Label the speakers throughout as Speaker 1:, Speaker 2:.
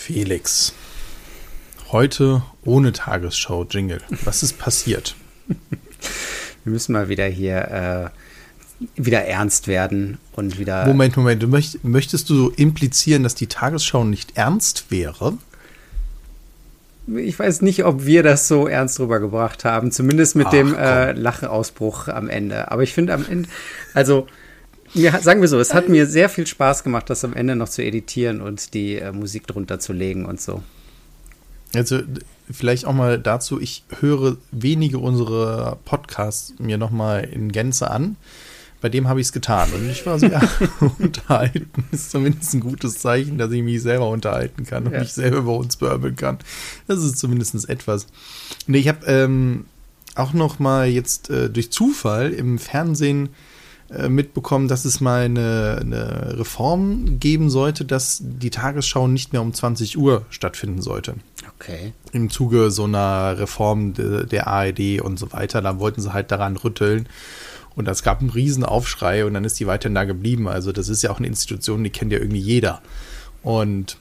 Speaker 1: Felix, heute ohne Tagesschau-Jingle. Was ist passiert?
Speaker 2: Wir müssen mal wieder hier äh, wieder ernst werden und wieder.
Speaker 1: Moment, Moment. Du möcht, möchtest du so implizieren, dass die Tagesschau nicht ernst wäre?
Speaker 2: Ich weiß nicht, ob wir das so ernst rübergebracht haben, zumindest mit Ach, dem äh, Lacheausbruch am Ende. Aber ich finde am Ende, also ja, sagen wir so, es hat mir sehr viel Spaß gemacht, das am Ende noch zu editieren und die äh, Musik drunter zu legen und so.
Speaker 1: Also vielleicht auch mal dazu, ich höre wenige unserer Podcasts mir noch mal in Gänze an. Bei dem habe ich es getan und ich war sehr unterhalten. Ist zumindest ein gutes Zeichen, dass ich mich selber unterhalten kann und ja. mich selber über uns beörbeln kann. Das ist zumindest etwas. Nee, ich habe ähm, auch noch mal jetzt äh, durch Zufall im Fernsehen äh, mitbekommen, dass es mal eine, eine, Reform geben sollte, dass die Tagesschau nicht mehr um 20 Uhr stattfinden sollte.
Speaker 2: Okay.
Speaker 1: Im Zuge so einer Reform de, der ARD und so weiter. Da wollten sie halt daran rütteln. Und es gab einen riesen Aufschrei und dann ist die weiterhin da geblieben. Also das ist ja auch eine Institution, die kennt ja irgendwie jeder. Und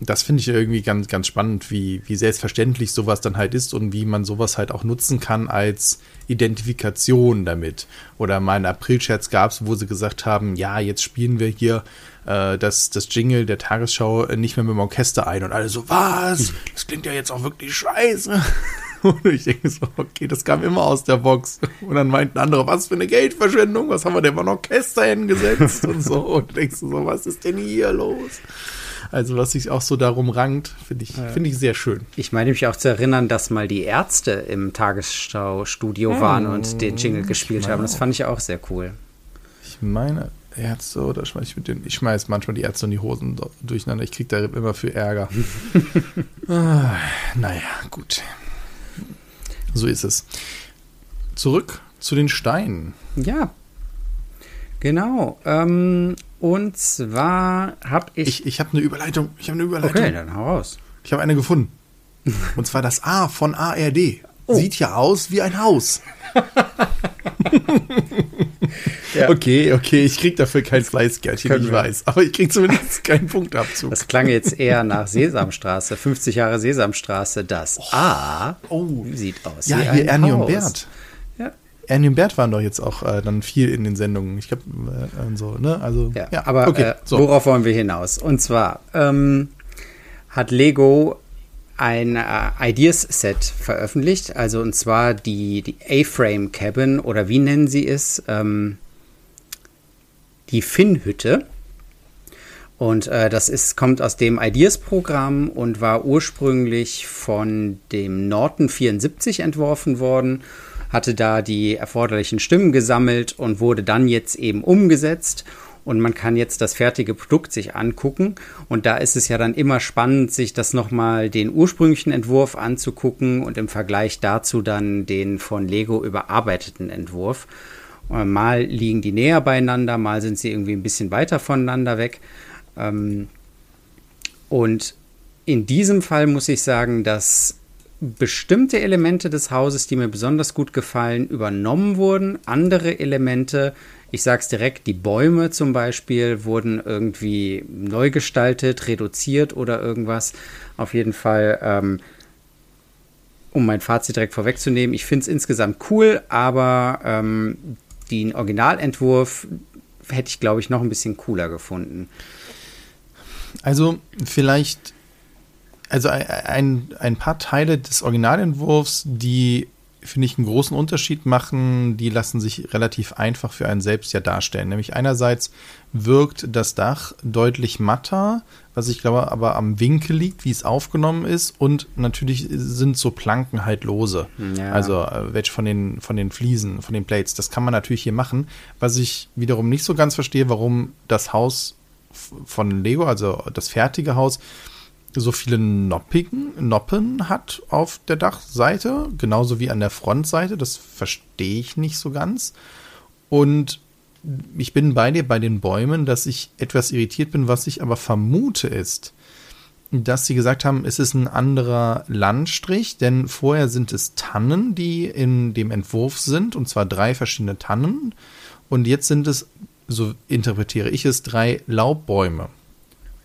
Speaker 1: das finde ich irgendwie ganz, ganz spannend, wie, wie selbstverständlich sowas dann halt ist und wie man sowas halt auch nutzen kann als Identifikation damit. Oder mal einen April-Scherz gab es, wo sie gesagt haben, ja, jetzt spielen wir hier äh, das, das Jingle der Tagesschau nicht mehr mit dem Orchester ein. Und alle so, was? Das klingt ja jetzt auch wirklich scheiße. Und ich denke so, okay, das kam immer aus der Box. Und dann meinten andere, was für eine Geldverschwendung, was haben wir denn mal ein Orchester hingesetzt und so. Und du denkst so, was ist denn hier los? Also was sich auch so darum rankt, finde ich, find ich sehr schön.
Speaker 2: Ich meine mich auch zu erinnern, dass mal die Ärzte im Tagesschau-Studio hm. waren und den Jingle gespielt haben. Das fand ich auch sehr cool.
Speaker 1: Ich meine, Ärzte oder schmeiß ich mit den. Ich schmeiß manchmal die Ärzte und die Hosen durcheinander. Ich kriege da immer für Ärger. ah, naja, gut. So ist es. Zurück zu den Steinen.
Speaker 2: Ja. Genau. Ähm, und zwar habe ich.
Speaker 1: Ich, ich habe eine Überleitung. Ich habe eine Überleitung.
Speaker 2: Okay, dann hau raus.
Speaker 1: Ich habe eine gefunden. Und zwar das A von ARD. Oh. Sieht ja aus wie ein Haus. ja. Okay, okay, ich krieg dafür kein Fleißgeldchen, ich weiß. Aber ich krieg zumindest keinen Punktabzug.
Speaker 2: Das klang jetzt eher nach Sesamstraße, 50 Jahre Sesamstraße. Das oh. A
Speaker 1: oh. sieht aus ja, wie ein hier Ernie Haus. und Bert. Ernie und Bert waren doch jetzt auch äh, dann viel in den Sendungen. Ich glaube, äh, so, ne? Also,
Speaker 2: ja, ja aber okay, äh, so. worauf wollen wir hinaus? Und zwar ähm, hat Lego ein äh, Ideas-Set veröffentlicht, also und zwar die, die A-Frame Cabin oder wie nennen sie es? Ähm, die Finn-Hütte. Und äh, das ist, kommt aus dem Ideas-Programm und war ursprünglich von dem Norton 74 entworfen worden hatte da die erforderlichen Stimmen gesammelt und wurde dann jetzt eben umgesetzt. Und man kann jetzt das fertige Produkt sich angucken. Und da ist es ja dann immer spannend, sich das nochmal den ursprünglichen Entwurf anzugucken und im Vergleich dazu dann den von Lego überarbeiteten Entwurf. Äh, mal liegen die näher beieinander, mal sind sie irgendwie ein bisschen weiter voneinander weg. Ähm, und in diesem Fall muss ich sagen, dass bestimmte Elemente des Hauses, die mir besonders gut gefallen, übernommen wurden. Andere Elemente, ich sage es direkt, die Bäume zum Beispiel, wurden irgendwie neu gestaltet, reduziert oder irgendwas. Auf jeden Fall, ähm, um mein Fazit direkt vorwegzunehmen, ich finde es insgesamt cool, aber ähm, den Originalentwurf hätte ich, glaube ich, noch ein bisschen cooler gefunden.
Speaker 1: Also vielleicht also ein, ein paar Teile des Originalentwurfs, die, finde ich, einen großen Unterschied machen, die lassen sich relativ einfach für einen selbst ja darstellen. Nämlich einerseits wirkt das Dach deutlich matter, was ich glaube aber am Winkel liegt, wie es aufgenommen ist. Und natürlich sind so Planken halt lose. Ja. Also äh, welche von den, von den Fliesen, von den Plates. Das kann man natürlich hier machen. Was ich wiederum nicht so ganz verstehe, warum das Haus von Lego, also das fertige Haus, so viele Noppigen, Noppen hat auf der Dachseite, genauso wie an der Frontseite. Das verstehe ich nicht so ganz. Und ich bin bei dir bei den Bäumen, dass ich etwas irritiert bin, was ich aber vermute ist, dass sie gesagt haben, es ist ein anderer Landstrich, denn vorher sind es Tannen, die in dem Entwurf sind, und zwar drei verschiedene Tannen. Und jetzt sind es, so interpretiere ich es, drei Laubbäume.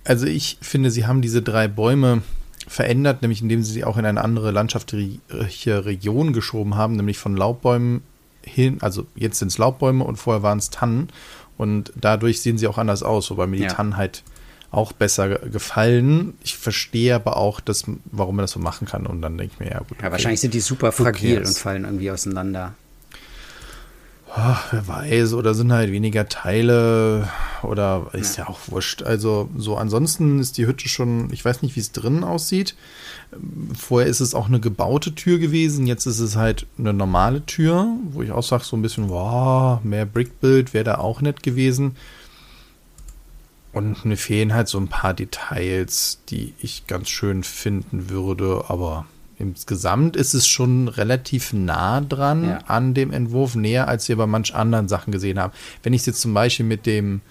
Speaker 1: Also ich finde, sie haben diese drei Bäume verändert, nämlich indem sie sie auch in eine andere landschaftliche Region geschoben haben, nämlich von Laubbäumen hin, also jetzt sind es Laubbäume und vorher waren es Tannen. Und dadurch sehen sie auch anders aus, wobei mir die ja. Tannen halt auch besser gefallen. Ich verstehe aber auch, dass, warum man das so machen kann. Und dann denke ich mir, ja gut.
Speaker 2: Okay. Ja, wahrscheinlich sind die super fragil und fallen irgendwie auseinander.
Speaker 1: Ach, wer weiß, oder sind halt weniger Teile oder ist ja. auch wurscht. Also so ansonsten ist die Hütte schon, ich weiß nicht, wie es drinnen aussieht. Vorher ist es auch eine gebaute Tür gewesen, jetzt ist es halt eine normale Tür, wo ich auch sage, so ein bisschen, wow, mehr Brickbuild wäre da auch nett gewesen. Und mir fehlen halt so ein paar Details, die ich ganz schön finden würde, aber insgesamt ist es schon relativ nah dran ja. an dem Entwurf, näher als wir bei manch anderen Sachen gesehen haben. Wenn ich es jetzt zum Beispiel mit dem,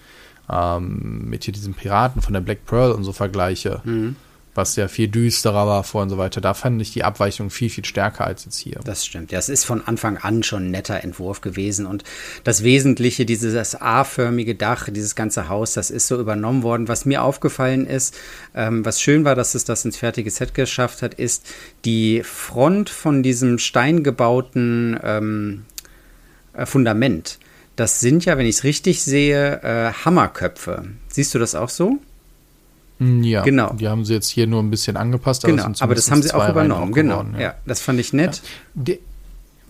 Speaker 1: ähm, mit hier diesem Piraten von der Black Pearl und so vergleiche, mhm was ja viel düsterer war vor und so weiter. Da fand ich die Abweichung viel, viel stärker als jetzt hier.
Speaker 2: Das stimmt. Ja, es ist von Anfang an schon ein netter Entwurf gewesen. Und das Wesentliche, dieses A-förmige Dach, dieses ganze Haus, das ist so übernommen worden. Was mir aufgefallen ist, ähm, was schön war, dass es das ins fertige Set geschafft hat, ist die Front von diesem steingebauten ähm, äh, Fundament. Das sind ja, wenn ich es richtig sehe, äh, Hammerköpfe. Siehst du das auch so?
Speaker 1: Hm, ja, genau. Die haben sie jetzt hier nur ein bisschen angepasst.
Speaker 2: Genau, aber, aber das haben sie auch übernommen. Genau, ja. ja. das fand ich nett.
Speaker 1: Ja. Der,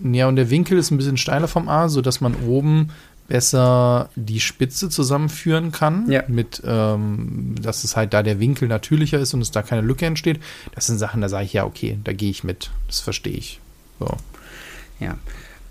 Speaker 1: ja, und der Winkel ist ein bisschen steiler vom A, sodass man oben besser die Spitze zusammenführen kann, ja. mit, ähm, dass es halt da der Winkel natürlicher ist und es da keine Lücke entsteht. Das sind Sachen, da sage ich ja, okay, da gehe ich mit. Das verstehe ich. So.
Speaker 2: Ja.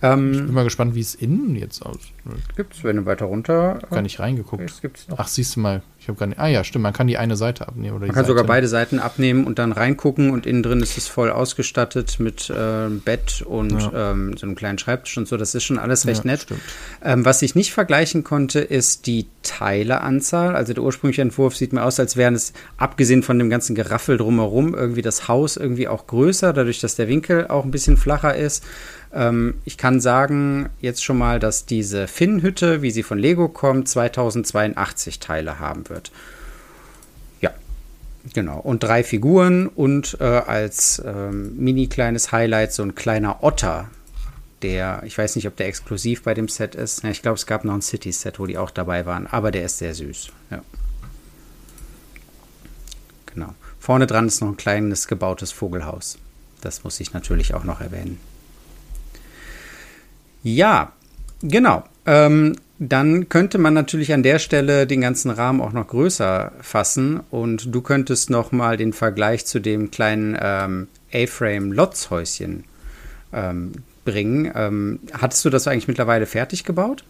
Speaker 1: Ähm, ich bin mal gespannt, wie es innen jetzt aussieht.
Speaker 2: Gibt es, wenn du weiter runter.
Speaker 1: Gar nicht reingeguckt. Ach, siehst du mal. Ich habe gar nicht. Ah ja, stimmt. Man kann die eine Seite abnehmen oder
Speaker 2: Man kann
Speaker 1: Seite.
Speaker 2: sogar beide Seiten abnehmen und dann reingucken und innen drin ist es voll ausgestattet mit äh, Bett und ja. ähm, so einem kleinen Schreibtisch und so. Das ist schon alles recht ja, nett. Ähm, was ich nicht vergleichen konnte, ist die Teileanzahl. Also der ursprüngliche Entwurf sieht mir aus, als wären es abgesehen von dem ganzen Geraffel drumherum irgendwie das Haus irgendwie auch größer, dadurch, dass der Winkel auch ein bisschen flacher ist. Ähm, ich kann sagen jetzt schon mal, dass diese Finn-Hütte, wie sie von Lego kommt, 2082 Teile haben wird. Ja, genau. Und drei Figuren und äh, als ähm, mini kleines Highlight so ein kleiner Otter. Der, ich weiß nicht, ob der exklusiv bei dem Set ist. Ja, ich glaube, es gab noch ein City-Set, wo die auch dabei waren, aber der ist sehr süß. Ja. Genau. Vorne dran ist noch ein kleines gebautes Vogelhaus. Das muss ich natürlich auch noch erwähnen. Ja, genau. Ähm, dann könnte man natürlich an der Stelle den ganzen Rahmen auch noch größer fassen und du könntest noch mal den Vergleich zu dem kleinen ähm, A-Frame Lots Häuschen ähm, bringen. Ähm, hattest du das eigentlich mittlerweile fertig gebaut?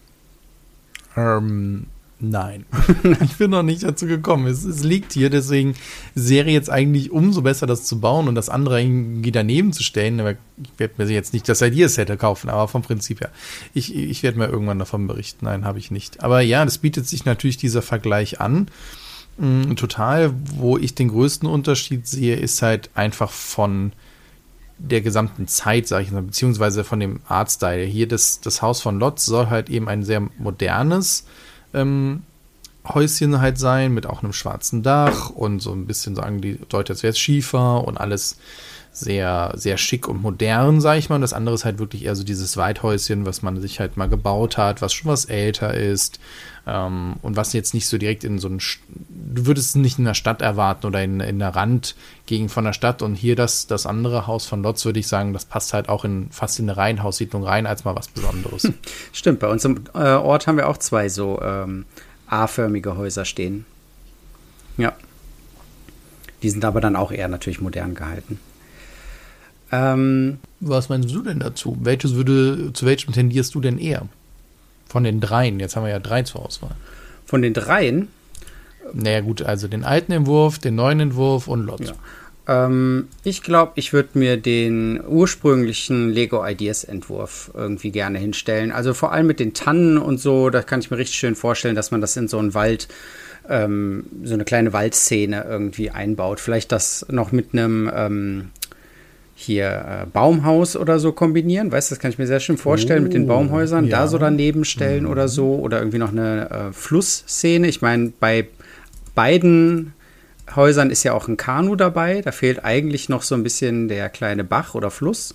Speaker 1: Ähm, Nein, ich bin noch nicht dazu gekommen. Es, es, liegt hier, deswegen wäre jetzt eigentlich umso besser, das zu bauen und das andere irgendwie daneben zu stellen. Aber ich werde mir jetzt nicht das Ideas-Set kaufen, aber vom Prinzip her. Ich, ich werde mir irgendwann davon berichten. Nein, habe ich nicht. Aber ja, das bietet sich natürlich dieser Vergleich an. Mhm, total. Wo ich den größten Unterschied sehe, ist halt einfach von der gesamten Zeit, sage ich mal, beziehungsweise von dem Artstyle. Hier das, das Haus von Lotz soll halt eben ein sehr modernes, ähm, Häuschen halt sein, mit auch einem schwarzen Dach und so ein bisschen sagen die Leute, als wäre es Schiefer und alles sehr, sehr schick und modern, sag ich mal. Das andere ist halt wirklich eher so dieses Weithäuschen, was man sich halt mal gebaut hat, was schon was älter ist ähm, und was jetzt nicht so direkt in so ein, du würdest es nicht in der Stadt erwarten oder in, in der Randgegend von der Stadt und hier das, das andere Haus von Lotz, würde ich sagen, das passt halt auch in fast in eine Reihenhaussiedlung rein, als mal was Besonderes.
Speaker 2: Stimmt, bei uns im äh, Ort haben wir auch zwei so ähm, A-förmige Häuser stehen. Ja. Die sind aber dann auch eher natürlich modern gehalten.
Speaker 1: Ähm, Was meinst du denn dazu? Welches würde, zu welchem tendierst du denn eher? Von den dreien. Jetzt haben wir ja drei zur Auswahl.
Speaker 2: Von den dreien?
Speaker 1: Naja, gut, also den alten Entwurf, den neuen Entwurf und Lotz.
Speaker 2: Ja. Ähm, ich glaube, ich würde mir den ursprünglichen Lego Ideas Entwurf irgendwie gerne hinstellen. Also vor allem mit den Tannen und so, da kann ich mir richtig schön vorstellen, dass man das in so einen Wald, ähm, so eine kleine Waldszene irgendwie einbaut. Vielleicht das noch mit einem ähm, hier äh, Baumhaus oder so kombinieren. Weißt du, das kann ich mir sehr schön vorstellen oh, mit den oh, Baumhäusern. Ja. Da so daneben stellen mhm. oder so. Oder irgendwie noch eine äh, Flussszene. Ich meine, bei beiden Häusern ist ja auch ein Kanu dabei. Da fehlt eigentlich noch so ein bisschen der kleine Bach oder Fluss.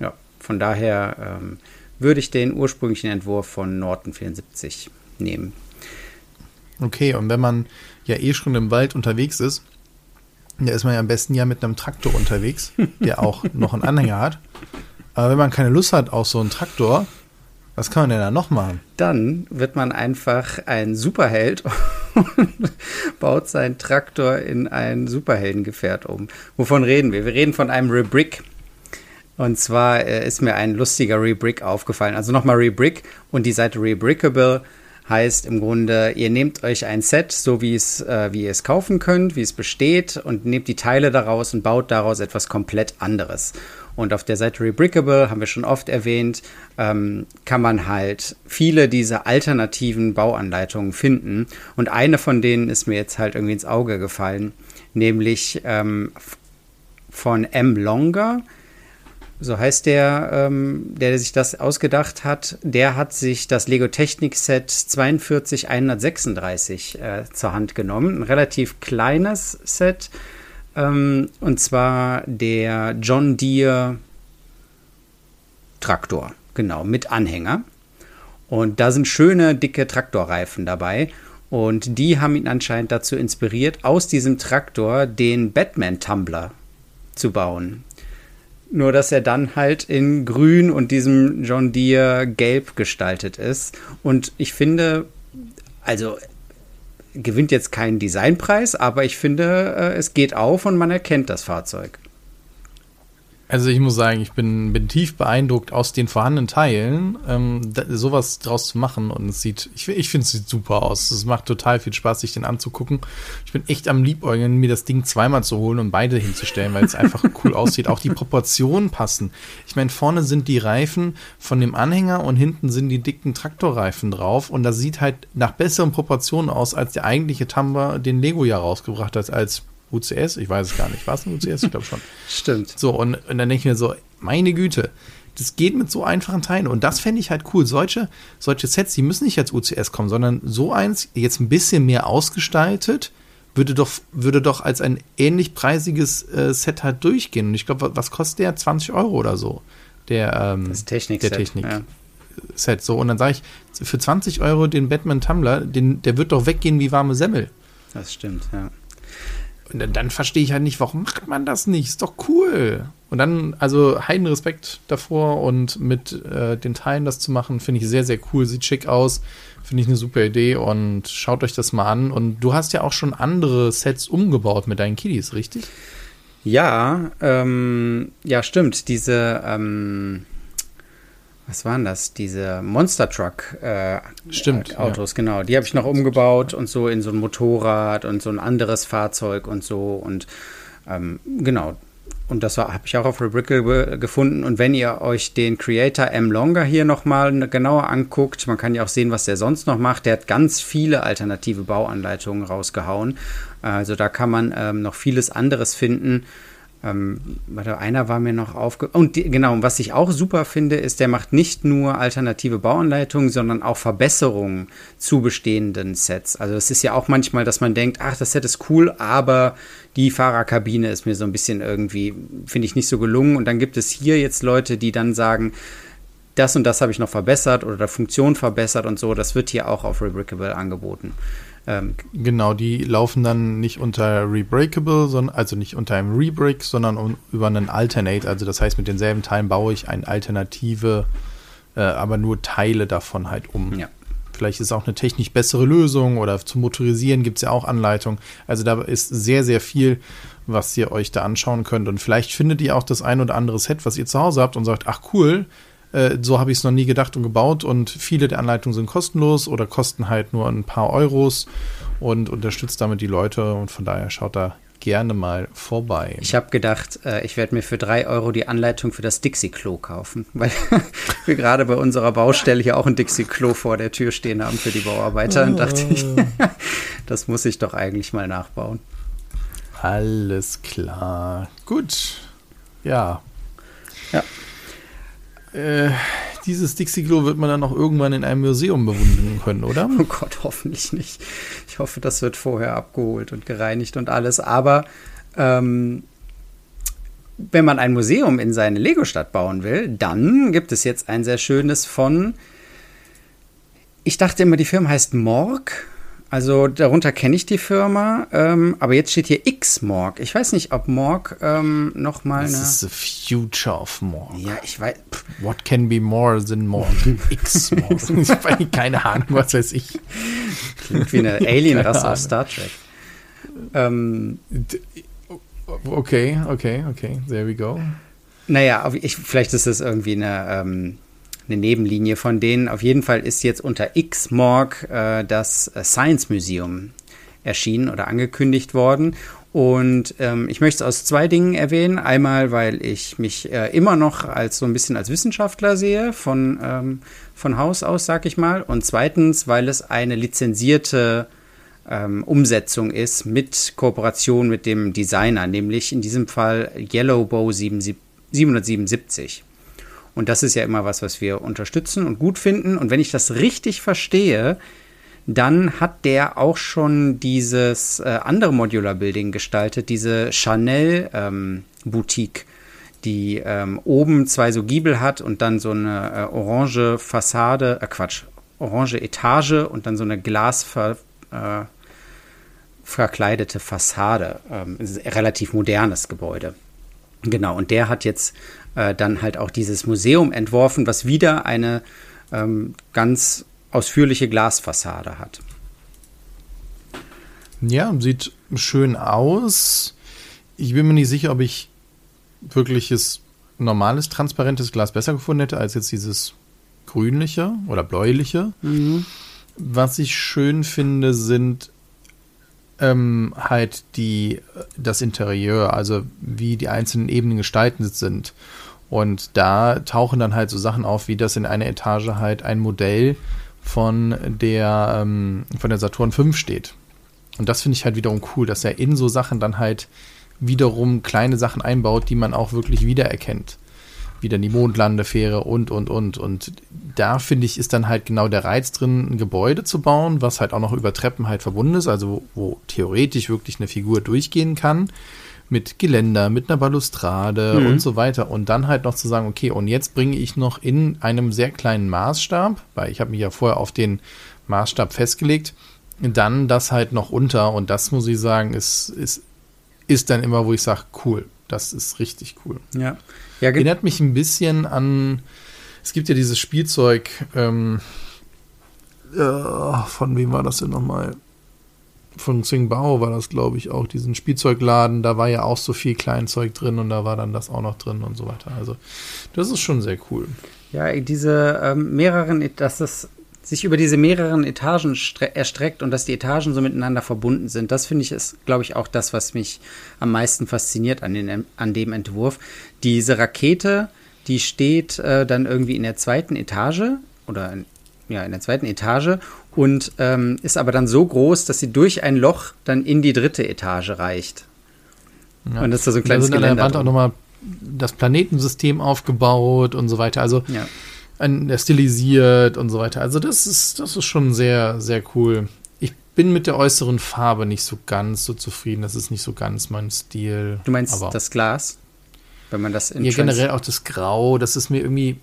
Speaker 2: Ja, von daher ähm, würde ich den ursprünglichen Entwurf von Norton 74 nehmen.
Speaker 1: Okay, und wenn man ja eh schon im Wald unterwegs ist, da ist man ja am besten ja mit einem Traktor unterwegs, der auch noch einen Anhänger hat. Aber wenn man keine Lust hat auf so einen Traktor, was kann man denn da noch machen?
Speaker 2: Dann wird man einfach ein Superheld und baut seinen Traktor in ein Superheldengefährt um. Wovon reden wir? Wir reden von einem Rebrick. Und zwar äh, ist mir ein lustiger Rebrick aufgefallen. Also nochmal Rebrick und die Seite Rebrickable heißt im Grunde, ihr nehmt euch ein Set, so wie es, äh, wie ihr es kaufen könnt, wie es besteht und nehmt die Teile daraus und baut daraus etwas komplett anderes. Und auf der Seite Rebrickable, haben wir schon oft erwähnt, ähm, kann man halt viele dieser alternativen Bauanleitungen finden. Und eine von denen ist mir jetzt halt irgendwie ins Auge gefallen, nämlich ähm, von M. Longer. So heißt der, ähm, der sich das ausgedacht hat. Der hat sich das Lego Technik Set 42136 äh, zur Hand genommen. Ein relativ kleines Set ähm, und zwar der John Deere Traktor, genau, mit Anhänger. Und da sind schöne, dicke Traktorreifen dabei. Und die haben ihn anscheinend dazu inspiriert, aus diesem Traktor den Batman-Tumbler zu bauen. Nur, dass er dann halt in grün und diesem John Deere gelb gestaltet ist. Und ich finde, also gewinnt jetzt keinen Designpreis, aber ich finde, äh, es geht auf und man erkennt das Fahrzeug.
Speaker 1: Also ich muss sagen, ich bin, bin tief beeindruckt aus den vorhandenen Teilen, ähm, da, sowas draus zu machen und es sieht, ich, ich finde es sieht super aus. Es macht total viel Spaß, sich den anzugucken. Ich bin echt am Liebäugeln, mir das Ding zweimal zu holen und beide hinzustellen, weil es einfach cool aussieht. Auch die Proportionen passen. Ich meine, vorne sind die Reifen von dem Anhänger und hinten sind die dicken Traktorreifen drauf und das sieht halt nach besseren Proportionen aus, als der eigentliche Tamba den Lego ja rausgebracht hat als UCS, ich weiß es gar nicht. War es ein UCS? Ich glaube schon.
Speaker 2: Stimmt.
Speaker 1: So, und, und dann denke ich mir so, meine Güte, das geht mit so einfachen Teilen. Und das fände ich halt cool. Solche, solche Sets, die müssen nicht als UCS kommen, sondern so eins, jetzt ein bisschen mehr ausgestaltet, würde doch, würde doch als ein ähnlich preisiges äh, Set halt durchgehen. Und ich glaube, was kostet der? 20 Euro oder so. Der, ähm,
Speaker 2: das Technik
Speaker 1: der Technik. Ja. Set. So, und dann sage ich, für 20 Euro den Batman Tumbler, den, der wird doch weggehen wie warme Semmel.
Speaker 2: Das stimmt, ja.
Speaker 1: Dann verstehe ich halt nicht, warum macht man das nicht? Ist doch cool. Und dann, also heiden Respekt davor und mit äh, den Teilen das zu machen, finde ich sehr, sehr cool. Sieht schick aus. Finde ich eine super Idee und schaut euch das mal an. Und du hast ja auch schon andere Sets umgebaut mit deinen Kiddies, richtig?
Speaker 2: Ja, ähm, ja, stimmt. Diese, ähm, was waren das? Diese Monster Truck äh,
Speaker 1: Stimmt,
Speaker 2: Autos, ja. genau. Die habe ich noch umgebaut und so in so ein Motorrad und so ein anderes Fahrzeug und so und ähm, genau. Und das habe ich auch auf Rebrickable gefunden. Und wenn ihr euch den Creator M. Longer hier nochmal genauer anguckt, man kann ja auch sehen, was der sonst noch macht. Der hat ganz viele alternative Bauanleitungen rausgehauen. Also da kann man ähm, noch vieles anderes finden. Ähm, warte, einer war mir noch aufge... Und die, genau, was ich auch super finde, ist, der macht nicht nur alternative Bauanleitungen, sondern auch Verbesserungen zu bestehenden Sets. Also es ist ja auch manchmal, dass man denkt, ach, das Set ist cool, aber die Fahrerkabine ist mir so ein bisschen irgendwie, finde ich nicht so gelungen. Und dann gibt es hier jetzt Leute, die dann sagen, das und das habe ich noch verbessert oder der Funktion verbessert und so. Das wird hier auch auf Rebrickable angeboten.
Speaker 1: Ähm, genau, die laufen dann nicht unter Rebreakable, sondern, also nicht unter einem Rebreak, sondern um, über einen Alternate. Also das heißt, mit denselben Teilen baue ich eine Alternative, äh, aber nur Teile davon halt um. Ja. Vielleicht ist auch eine technisch bessere Lösung oder zum Motorisieren gibt es ja auch Anleitungen. Also da ist sehr, sehr viel, was ihr euch da anschauen könnt. Und vielleicht findet ihr auch das ein oder andere Set, was ihr zu Hause habt und sagt, ach cool, äh, so habe ich es noch nie gedacht und gebaut und viele der Anleitungen sind kostenlos oder kosten halt nur ein paar Euros und unterstützt damit die Leute und von daher schaut da gerne mal vorbei.
Speaker 2: Ich habe gedacht, äh, ich werde mir für drei Euro die Anleitung für das Dixie-Klo kaufen, weil wir gerade bei unserer Baustelle hier auch ein Dixie-Klo vor der Tür stehen haben für die Bauarbeiter. Und dachte ich, das muss ich doch eigentlich mal nachbauen.
Speaker 1: Alles klar. Gut. Ja.
Speaker 2: Ja.
Speaker 1: Äh, dieses Dixie-Klo wird man dann auch irgendwann in einem Museum bewundern können, oder?
Speaker 2: Oh Gott, hoffentlich nicht. Ich hoffe, das wird vorher abgeholt und gereinigt und alles. Aber ähm, wenn man ein Museum in seine Lego-Stadt bauen will, dann gibt es jetzt ein sehr schönes von. Ich dachte immer, die Firma heißt Morg. Also darunter kenne ich die Firma, ähm, aber jetzt steht hier X-Morg. Ich weiß nicht, ob Morg ähm, noch mal
Speaker 1: Das ist the future of Morg.
Speaker 2: Ja, ich weiß.
Speaker 1: What can be more than Morg? X-Morg. Keine Ahnung, was weiß ich.
Speaker 2: Klingt wie eine Alien-Rasse aus Star Trek. Ähm,
Speaker 1: okay, okay, okay. There we go.
Speaker 2: Naja, ich, vielleicht ist das irgendwie eine, ähm, eine Nebenlinie von denen. Auf jeden Fall ist jetzt unter X-Morg äh, das Science Museum erschienen oder angekündigt worden. Und ähm, ich möchte es aus zwei Dingen erwähnen. Einmal, weil ich mich äh, immer noch als so ein bisschen als Wissenschaftler sehe, von, ähm, von Haus aus, sag ich mal. Und zweitens, weil es eine lizenzierte ähm, Umsetzung ist mit Kooperation mit dem Designer, nämlich in diesem Fall Yellowbow 777. Und das ist ja immer was, was wir unterstützen und gut finden. Und wenn ich das richtig verstehe, dann hat der auch schon dieses äh, andere Modular Building gestaltet, diese Chanel ähm, Boutique, die ähm, oben zwei so Giebel hat und dann so eine äh, orange Fassade, äh, Quatsch, orange Etage und dann so eine Glasver, äh, Fassade. Ähm, relativ modernes Gebäude. Genau, und der hat jetzt äh, dann halt auch dieses Museum entworfen, was wieder eine ähm, ganz ausführliche Glasfassade hat.
Speaker 1: Ja, sieht schön aus. Ich bin mir nicht sicher, ob ich wirkliches normales, transparentes Glas besser gefunden hätte als jetzt dieses grünliche oder bläuliche. Mhm. Was ich schön finde, sind ähm, halt die, das Interieur, also wie die einzelnen Ebenen gestaltet sind. Und da tauchen dann halt so Sachen auf, wie das in einer Etage halt ein Modell von der, ähm, von der Saturn 5 steht. Und das finde ich halt wiederum cool, dass er in so Sachen dann halt wiederum kleine Sachen einbaut, die man auch wirklich wiedererkennt. Wieder die Mondlandefähre und, und, und. Und da finde ich, ist dann halt genau der Reiz drin, ein Gebäude zu bauen, was halt auch noch über Treppen halt verbunden ist, also wo, wo theoretisch wirklich eine Figur durchgehen kann mit Geländer, mit einer Balustrade mhm. und so weiter. Und dann halt noch zu sagen, okay, und jetzt bringe ich noch in einem sehr kleinen Maßstab, weil ich habe mich ja vorher auf den Maßstab festgelegt, dann das halt noch unter. Und das muss ich sagen, ist, ist, ist dann immer, wo ich sage, cool, das ist richtig cool.
Speaker 2: Ja.
Speaker 1: ja Erinnert mich ein bisschen an, es gibt ja dieses Spielzeug, ähm, äh, von wem war das denn nochmal? von Tsingbao war das, glaube ich, auch, diesen Spielzeugladen, da war ja auch so viel Kleinzeug drin und da war dann das auch noch drin und so weiter. Also das ist schon sehr cool.
Speaker 2: Ja, diese ähm, mehreren, dass das sich über diese mehreren Etagen erstreckt und dass die Etagen so miteinander verbunden sind, das finde ich ist, glaube ich, auch das, was mich am meisten fasziniert an, den, an dem Entwurf. Diese Rakete, die steht äh, dann irgendwie in der zweiten Etage oder in, ja, in der zweiten Etage und ähm, ist aber dann so groß, dass sie durch ein Loch dann in die dritte Etage reicht.
Speaker 1: Ja. Und das ist da so ein kleines da sind an der Wand auch nochmal das Planetensystem aufgebaut und so weiter. Also ja. Ein, der stilisiert und so weiter. Also das ist, das ist schon sehr, sehr cool. Ich bin mit der äußeren Farbe nicht so ganz so zufrieden. Das ist nicht so ganz mein Stil.
Speaker 2: Du meinst das Glas? Wenn man das
Speaker 1: in Ja, generell auch das Grau. Das ist mir irgendwie,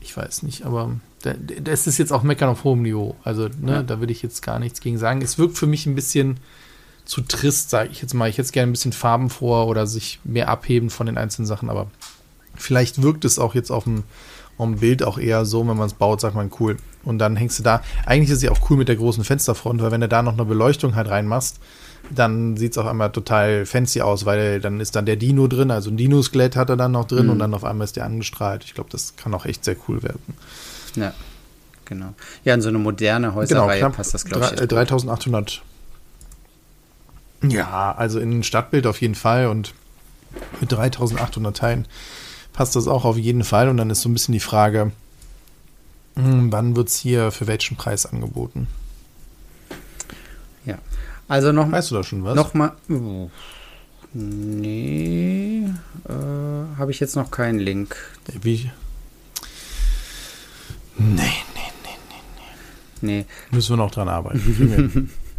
Speaker 1: ich weiß nicht, aber das ist jetzt auch Meckern auf hohem Niveau. Also, ne, ja. da würde ich jetzt gar nichts gegen sagen. Es wirkt für mich ein bisschen zu trist, sage ich jetzt mal. Ich hätte gerne ein bisschen Farben vor oder sich mehr abheben von den einzelnen Sachen, aber vielleicht wirkt es auch jetzt auf dem, dem Bild auch eher so, wenn man es baut, sagt man cool. Und dann hängst du da. Eigentlich ist es ja auch cool mit der großen Fensterfront, weil wenn du da noch eine Beleuchtung halt reinmachst, dann sieht es auf einmal total fancy aus, weil dann ist dann der Dino drin, also ein Dino-Skelett hat er dann noch drin mhm. und dann auf einmal ist der angestrahlt. Ich glaube, das kann auch echt sehr cool werden.
Speaker 2: Ja, genau. Ja, in so eine moderne Häuserreihe genau, passt das, glaube ich.
Speaker 1: 3800. Ja, also in ein Stadtbild auf jeden Fall und mit 3800 Teilen passt das auch auf jeden Fall. Und dann ist so ein bisschen die Frage, hm, wann wird es hier für welchen Preis angeboten?
Speaker 2: Ja. Also noch.
Speaker 1: Weißt du da schon was?
Speaker 2: Nochmal. Oh. Nee, äh, habe ich jetzt noch keinen Link.
Speaker 1: Wie?
Speaker 2: Nee, nee, nee, nee, nee. Nee.
Speaker 1: Müssen wir noch dran arbeiten.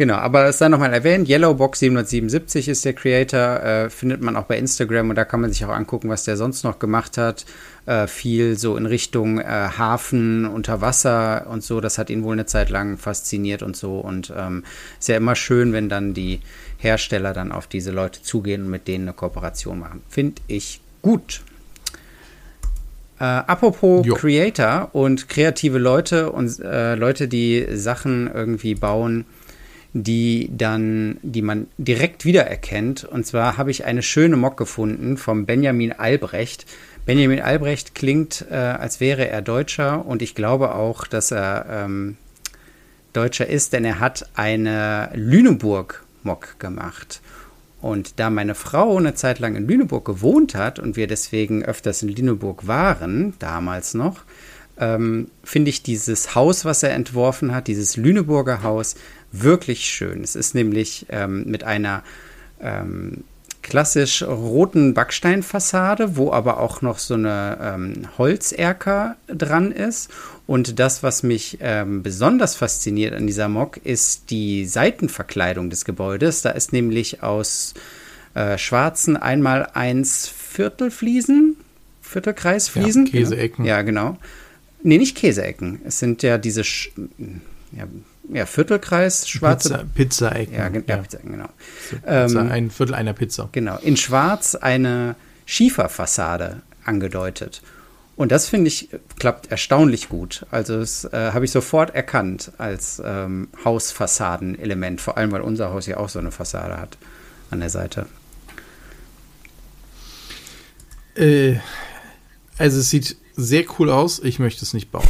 Speaker 2: Genau, aber es sei nochmal erwähnt, Yellowbox777 ist der Creator, äh, findet man auch bei Instagram und da kann man sich auch angucken, was der sonst noch gemacht hat. Äh, viel so in Richtung äh, Hafen, unter Wasser und so, das hat ihn wohl eine Zeit lang fasziniert und so und ähm, ist ja immer schön, wenn dann die Hersteller dann auf diese Leute zugehen und mit denen eine Kooperation machen. Finde ich gut. Äh, apropos jo. Creator und kreative Leute und äh, Leute, die Sachen irgendwie bauen, die dann, die man direkt wiedererkennt. Und zwar habe ich eine schöne Mock gefunden vom Benjamin Albrecht. Benjamin Albrecht klingt, äh, als wäre er Deutscher und ich glaube auch, dass er ähm, Deutscher ist, denn er hat eine Lüneburg-Mock gemacht. Und da meine Frau eine Zeit lang in Lüneburg gewohnt hat und wir deswegen öfters in Lüneburg waren, damals noch, ähm, finde ich dieses Haus, was er entworfen hat, dieses Lüneburger Haus, wirklich schön. Es ist nämlich ähm, mit einer ähm, klassisch roten Backsteinfassade, wo aber auch noch so eine ähm, Holzerker dran ist. Und das, was mich ähm, besonders fasziniert an dieser Mock, ist die Seitenverkleidung des Gebäudes. Da ist nämlich aus äh, schwarzen einmal eins Viertelfliesen, Viertelkreisfliesen.
Speaker 1: Ja, Käseecken.
Speaker 2: Genau. Ja, genau. Nee, nicht Käseecken. Es sind ja diese, Sch ja, ja, Viertelkreis, schwarze.
Speaker 1: Pizza, Pizza-Ecken.
Speaker 2: Ja, ja, ja. Pizza-Ecken, genau.
Speaker 1: Pizza, ähm, ein Viertel einer Pizza.
Speaker 2: Genau. In schwarz eine Schieferfassade angedeutet. Und das finde ich klappt erstaunlich gut. Also das äh, habe ich sofort erkannt als ähm, Hausfassadenelement, vor allem weil unser Haus ja auch so eine Fassade hat an der Seite.
Speaker 1: Äh, also es sieht sehr cool aus. Ich möchte es nicht bauen.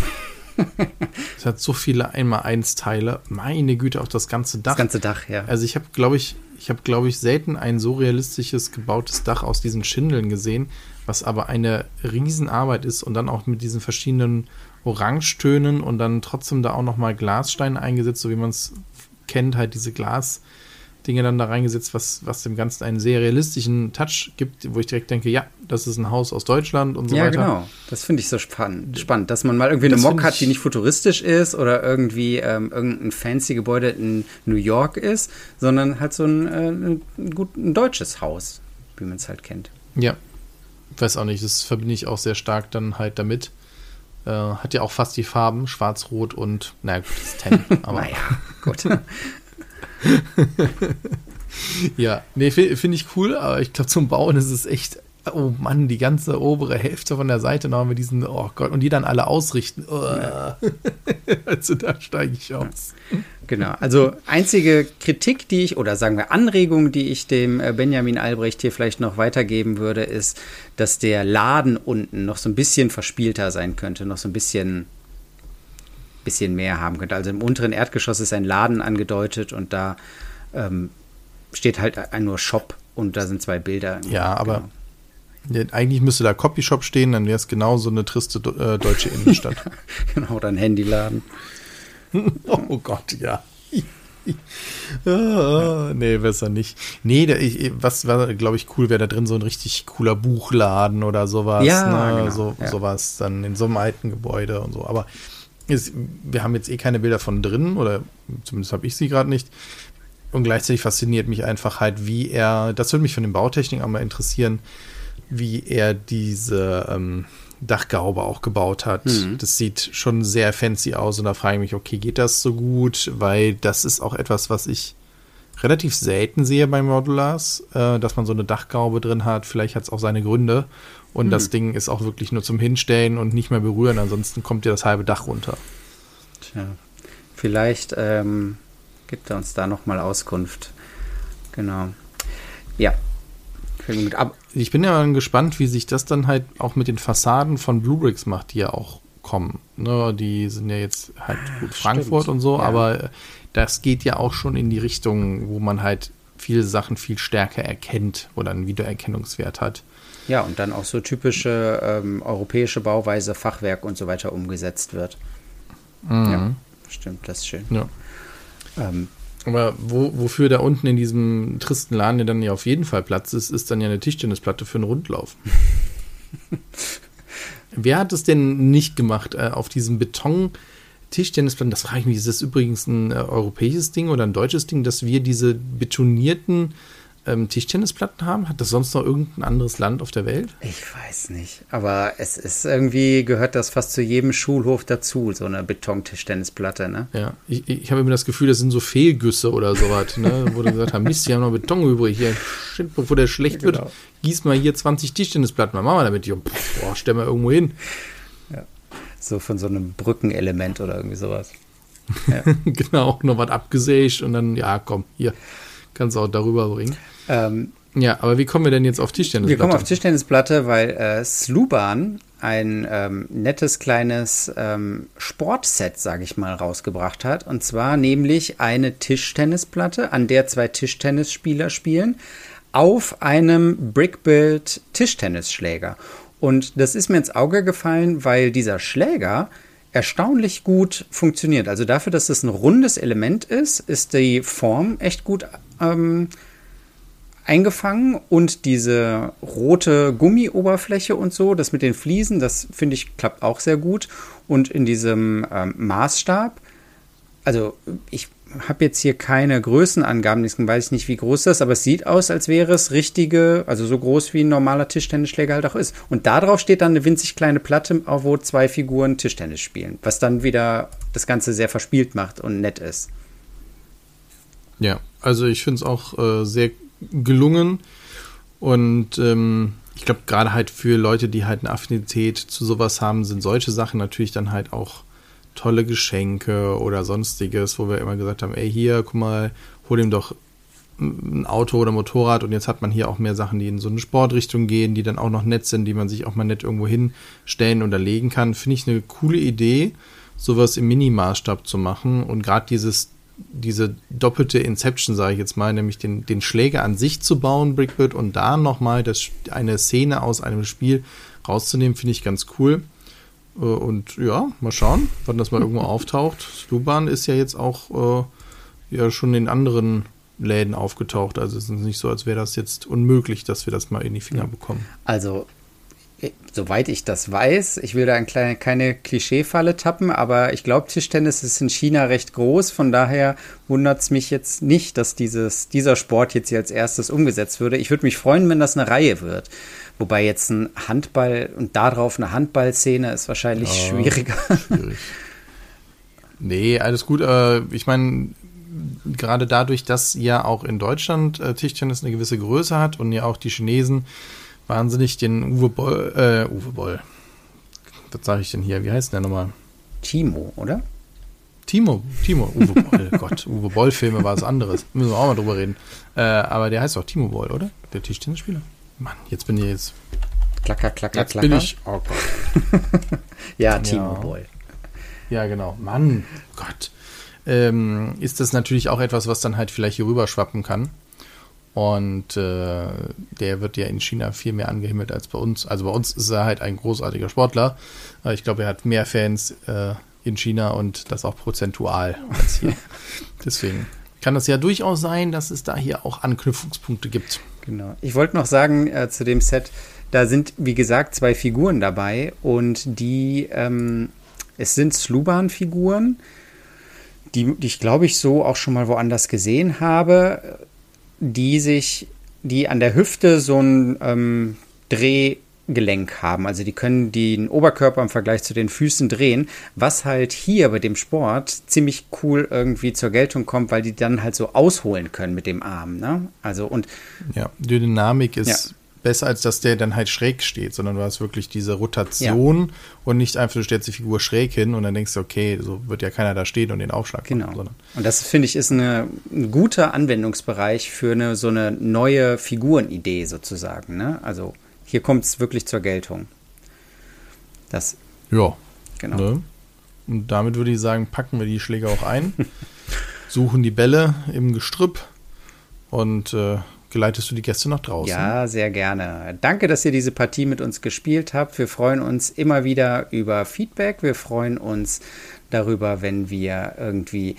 Speaker 1: es hat so viele Einmal-Eins-Teile. Meine Güte, auch das ganze Dach.
Speaker 2: Das ganze Dach, ja.
Speaker 1: Also ich habe, glaube ich, ich habe, glaube ich, selten ein so realistisches gebautes Dach aus diesen Schindeln gesehen, was aber eine Riesenarbeit ist und dann auch mit diesen verschiedenen Orangetönen und dann trotzdem da auch nochmal Glassteine eingesetzt, so wie man es kennt, halt diese Glas- Dinge dann da reingesetzt, was, was dem Ganzen einen sehr realistischen Touch gibt, wo ich direkt denke, ja, das ist ein Haus aus Deutschland und so ja, weiter. Ja, genau.
Speaker 2: Das finde ich so spannend, spannend, dass man mal irgendwie eine Mock hat, die nicht futuristisch ist oder irgendwie ähm, irgendein fancy Gebäude in New York ist, sondern halt so ein, äh, ein, gut, ein deutsches Haus, wie man es halt kennt.
Speaker 1: Ja, weiß auch nicht, das verbinde ich auch sehr stark dann halt damit. Äh, hat ja auch fast die Farben, schwarz, rot und, naja, gut, das ist Ten, aber. naja, gut. ja, nee, finde ich cool, aber ich glaube, zum Bauen ist es echt, oh Mann, die ganze obere Hälfte von der Seite noch mit diesen, oh Gott, und die dann alle ausrichten. Oh. also da steige ich aus.
Speaker 2: Genau, also einzige Kritik, die ich, oder sagen wir Anregung, die ich dem äh, Benjamin Albrecht hier vielleicht noch weitergeben würde, ist, dass der Laden unten noch so ein bisschen verspielter sein könnte, noch so ein bisschen bisschen mehr haben könnte. Also im unteren Erdgeschoss ist ein Laden angedeutet und da ähm, steht halt ein nur Shop und da sind zwei Bilder.
Speaker 1: Ja, aber genau. eigentlich müsste da Copyshop stehen, dann wäre es genau so eine triste äh, deutsche Innenstadt.
Speaker 2: genau, oder ein Handyladen.
Speaker 1: oh Gott, ja. ah, nee, besser nicht. Nee, der, ich, was glaube ich, cool wäre da drin, so ein richtig cooler Buchladen oder sowas. Ja, ne? genau, so, ja. sowas dann in so einem alten Gebäude und so. Aber ist, wir haben jetzt eh keine Bilder von drin, oder zumindest habe ich sie gerade nicht. Und gleichzeitig fasziniert mich einfach halt, wie er, das würde mich von den Bautechniken auch mal interessieren, wie er diese ähm, Dachgaube auch gebaut hat. Mhm. Das sieht schon sehr fancy aus und da frage ich mich, okay, geht das so gut? Weil das ist auch etwas, was ich relativ selten sehe bei Modulars, äh, dass man so eine Dachgaube drin hat. Vielleicht hat es auch seine Gründe. Und hm. das Ding ist auch wirklich nur zum Hinstellen und nicht mehr berühren, ansonsten kommt dir das halbe Dach runter.
Speaker 2: Tja, vielleicht ähm, gibt er uns da nochmal Auskunft. Genau. Ja.
Speaker 1: Ich bin ja gespannt, wie sich das dann halt auch mit den Fassaden von Bluebricks macht, die ja auch kommen. Ne, die sind ja jetzt halt gut Frankfurt Stimmt. und so, ja. aber das geht ja auch schon in die Richtung, wo man halt viele Sachen viel stärker erkennt oder einen Wiedererkennungswert hat.
Speaker 2: Ja, und dann auch so typische ähm, europäische Bauweise, Fachwerk und so weiter umgesetzt wird. Mhm. Ja, stimmt, das ist schön.
Speaker 1: Ja. Ähm, aber wo, wofür da unten in diesem tristen Laden ja dann ja auf jeden Fall Platz ist, ist dann ja eine Tischtennisplatte für einen Rundlauf. Wer hat es denn nicht gemacht, äh, auf diesem Beton Tischtennisplatten, das frage ich mich, ist das übrigens ein äh, europäisches Ding oder ein deutsches Ding, dass wir diese betonierten ähm, Tischtennisplatten haben? Hat das sonst noch irgendein anderes Land auf der Welt?
Speaker 2: Ich weiß nicht. Aber es ist irgendwie, gehört das fast zu jedem Schulhof dazu, so eine Betontischtennisplatte, ne?
Speaker 1: Ja, ich, ich habe immer das Gefühl, das sind so Fehlgüsse oder sowas, ne? Wo die gesagt haben, Mist, die haben noch Beton übrig. Hier, shit, bevor der schlecht genau. wird, gieß mal hier 20 Tischtennisplatten. Was machen wir damit? Boah, stellen wir irgendwo hin.
Speaker 2: Ja. So von so einem Brückenelement oder irgendwie sowas.
Speaker 1: Ja. genau, noch was abgesägt und dann, ja, komm, hier, kannst du auch darüber bringen. Ähm, ja, aber wie kommen wir denn jetzt auf Tischtennisplatte?
Speaker 2: Wir kommen auf Tischtennisplatte, weil äh, Sluban ein ähm, nettes kleines ähm, Sportset, sage ich mal, rausgebracht hat. Und zwar nämlich eine Tischtennisplatte, an der zwei Tischtennisspieler spielen, auf einem Brickbuild Tischtennisschläger. Und das ist mir ins Auge gefallen, weil dieser Schläger erstaunlich gut funktioniert. Also dafür, dass es ein rundes Element ist, ist die Form echt gut ähm, eingefangen und diese rote Gummioberfläche und so, das mit den Fliesen, das finde ich klappt auch sehr gut. Und in diesem ähm, Maßstab, also ich habe jetzt hier keine Größenangaben, deswegen weiß ich nicht, wie groß das ist, aber es sieht aus, als wäre es richtige, also so groß wie ein normaler Tischtennisschläger halt auch ist. Und darauf steht dann eine winzig kleine Platte, wo zwei Figuren Tischtennis spielen, was dann wieder das Ganze sehr verspielt macht und nett ist.
Speaker 1: Ja, also ich finde es auch äh, sehr gelungen. Und ähm, ich glaube, gerade halt für Leute, die halt eine Affinität zu sowas haben, sind solche Sachen natürlich dann halt auch tolle Geschenke oder sonstiges, wo wir immer gesagt haben, ey, hier, guck mal, hol ihm doch ein Auto oder Motorrad und jetzt hat man hier auch mehr Sachen, die in so eine Sportrichtung gehen, die dann auch noch nett sind, die man sich auch mal nett irgendwo hinstellen oder legen kann. Finde ich eine coole Idee, sowas im Minimaßstab zu machen und gerade dieses diese doppelte Inception, sage ich jetzt mal, nämlich den, den Schläger an sich zu bauen, Brickbird, und da nochmal eine Szene aus einem Spiel rauszunehmen, finde ich ganz cool. Äh, und ja, mal schauen, wann das mal irgendwo auftaucht. Sluban ist ja jetzt auch äh, ja schon in anderen Läden aufgetaucht. Also es ist nicht so, als wäre das jetzt unmöglich, dass wir das mal in die Finger bekommen.
Speaker 2: Also soweit ich das weiß, ich will da ein kleine, keine Klischeefalle tappen, aber ich glaube, Tischtennis ist in China recht groß. Von daher wundert es mich jetzt nicht, dass dieses, dieser Sport jetzt hier als erstes umgesetzt würde. Ich würde mich freuen, wenn das eine Reihe wird. Wobei jetzt ein Handball und darauf eine Handballszene ist wahrscheinlich ja, schwieriger. Schwierig.
Speaker 1: Nee, alles gut. Äh, ich meine, gerade dadurch, dass ja auch in Deutschland äh, Tischtennis eine gewisse Größe hat und ja auch die Chinesen wahnsinnig den Uwe Boll, äh, Uwe Boll. Was sage ich denn hier? Wie heißt der nochmal?
Speaker 2: Timo, oder?
Speaker 1: Timo, Timo, Uwe Boll, Gott, Uwe Boll-Filme war was anderes. Müssen wir auch mal drüber reden. Äh, aber der heißt doch Timo Boll, oder? Der Tischtennisspieler. Mann, jetzt bin ich jetzt.
Speaker 2: Klacker, klacker,
Speaker 1: jetzt
Speaker 2: klacker.
Speaker 1: bin ich. Oh Gott.
Speaker 2: ja, Timo ja. Boll.
Speaker 1: Ja, genau. Mann, Gott. Ähm, ist das natürlich auch etwas, was dann halt vielleicht hier rüber schwappen kann. Und äh, der wird ja in China viel mehr angehimmelt als bei uns. Also bei uns ist er halt ein großartiger Sportler. Ich glaube, er hat mehr Fans äh, in China und das auch prozentual als hier. Deswegen kann es ja durchaus sein, dass es da hier auch Anknüpfungspunkte gibt.
Speaker 2: Genau. Ich wollte noch sagen äh, zu dem Set, da sind, wie gesagt, zwei Figuren dabei und die, ähm, es sind Sluban-Figuren, die, die ich glaube ich so auch schon mal woanders gesehen habe die sich, die an der Hüfte so ein ähm, Drehgelenk haben. Also die können den Oberkörper im Vergleich zu den Füßen drehen, was halt hier bei dem Sport ziemlich cool irgendwie zur Geltung kommt, weil die dann halt so ausholen können mit dem Arm. Ne? Also und
Speaker 1: ja, die Dynamik ist ja besser, als dass der dann halt schräg steht, sondern du hast wirklich diese Rotation ja. und nicht einfach, du stellst die Figur schräg hin und dann denkst du, okay, so wird ja keiner da stehen und den Aufschlag
Speaker 2: genau. machen. Genau. Und das finde ich ist eine, ein guter Anwendungsbereich für eine so eine neue Figurenidee sozusagen. Ne? Also hier kommt es wirklich zur Geltung. Das.
Speaker 1: Ja. Genau. Ne? Und damit würde ich sagen, packen wir die Schläge auch ein, suchen die Bälle im Gestrüpp und äh, geleitest du die Gäste nach draußen.
Speaker 2: Ja, sehr gerne. Danke, dass ihr diese Partie mit uns gespielt habt. Wir freuen uns immer wieder über Feedback. Wir freuen uns darüber, wenn wir irgendwie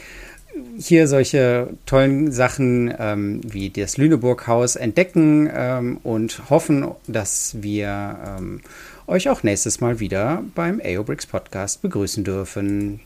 Speaker 2: hier solche tollen Sachen ähm, wie das Lüneburg-Haus entdecken ähm, und hoffen, dass wir ähm, euch auch nächstes Mal wieder beim AOBRICS Podcast begrüßen dürfen.